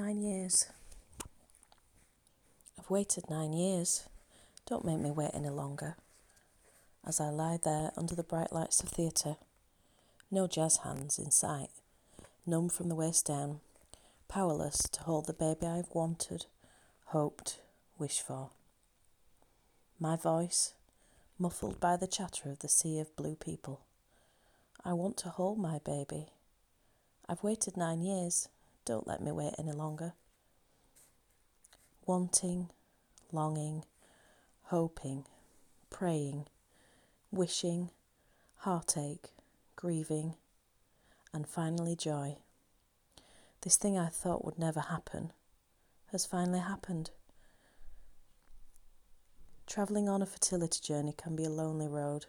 Nine years. I've waited nine years. Don't make me wait any longer. As I lie there under the bright lights of theatre, no jazz hands in sight, numb from the waist down, powerless to hold the baby I've wanted, hoped, wished for. My voice, muffled by the chatter of the sea of blue people. I want to hold my baby. I've waited nine years. Don't let me wait any longer. Wanting, longing, hoping, praying, wishing, heartache, grieving, and finally joy. This thing I thought would never happen has finally happened. Travelling on a fertility journey can be a lonely road.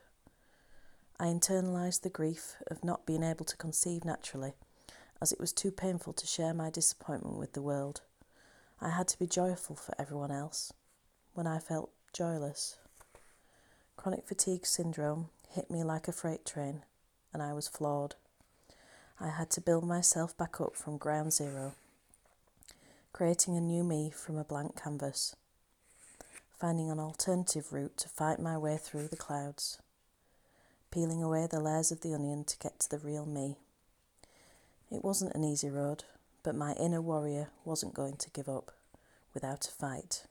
I internalised the grief of not being able to conceive naturally, as it was too painful to share my disappointment with the world. I had to be joyful for everyone else when I felt joyless. Chronic fatigue syndrome hit me like a freight train, and I was flawed. I had to build myself back up from ground zero, creating a new me from a blank canvas, finding an alternative route to fight my way through the clouds peeling away the layers of the onion to get to the real me. It wasn't an easy road, but my inner warrior wasn't going to give up without a fight.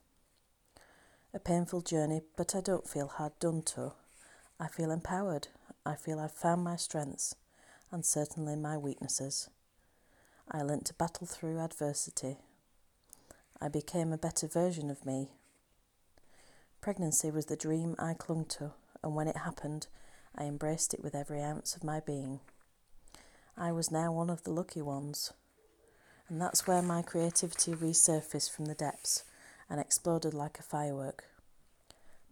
A painful journey, but I don't feel hard done to. I feel empowered. I feel I've found my strengths and certainly my weaknesses. I learnt to battle through adversity. I became a better version of me. Pregnancy was the dream I clung to, and when it happened, I embraced it with every ounce of my being. I was now one of the lucky ones. And that's where my creativity resurfaced from the depths and exploded like a firework.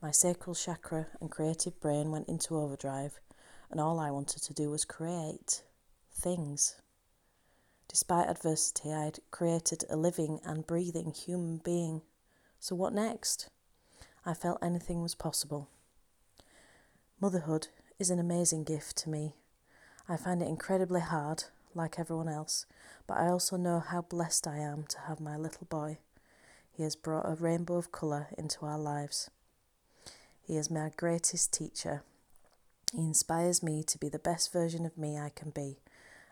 My sacral chakra and creative brain went into overdrive, and all I wanted to do was create things. Despite adversity, I had created a living and breathing human being. So, what next? I felt anything was possible. Motherhood is an amazing gift to me. I find it incredibly hard, like everyone else, but I also know how blessed I am to have my little boy. He has brought a rainbow of colour into our lives. He is my greatest teacher. He inspires me to be the best version of me I can be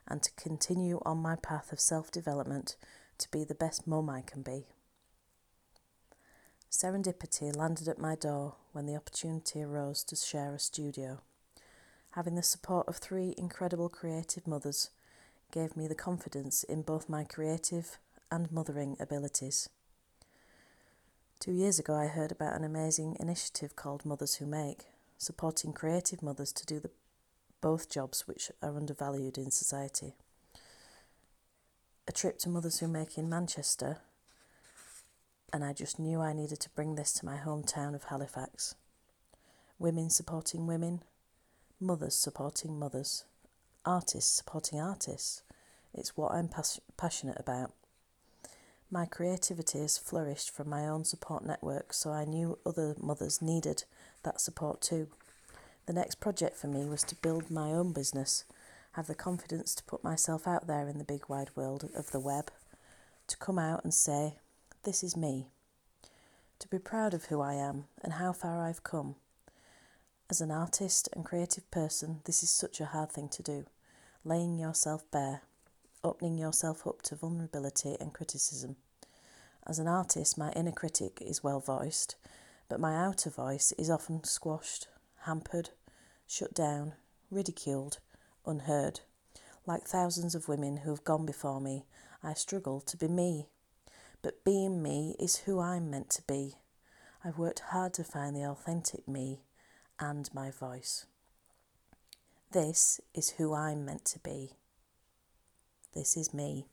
and to continue on my path of self development to be the best mum I can be. Serendipity landed at my door when the opportunity arose to share a studio. Having the support of three incredible creative mothers gave me the confidence in both my creative and mothering abilities. Two years ago, I heard about an amazing initiative called Mothers Who Make, supporting creative mothers to do the, both jobs which are undervalued in society. A trip to Mothers Who Make in Manchester, and I just knew I needed to bring this to my hometown of Halifax. Women supporting women, mothers supporting mothers, artists supporting artists. It's what I'm pas- passionate about. My creativity has flourished from my own support network, so I knew other mothers needed that support too. The next project for me was to build my own business, have the confidence to put myself out there in the big wide world of the web, to come out and say, This is me. To be proud of who I am and how far I've come as an artist and creative person, this is such a hard thing to do. Laying yourself bare, opening yourself up to vulnerability and criticism. As an artist, my inner critic is well voiced, but my outer voice is often squashed, hampered, shut down, ridiculed, unheard. Like thousands of women who have gone before me, I struggle to be me. But being me is who I'm meant to be. I've worked hard to find the authentic me and my voice. This is who I'm meant to be. This is me.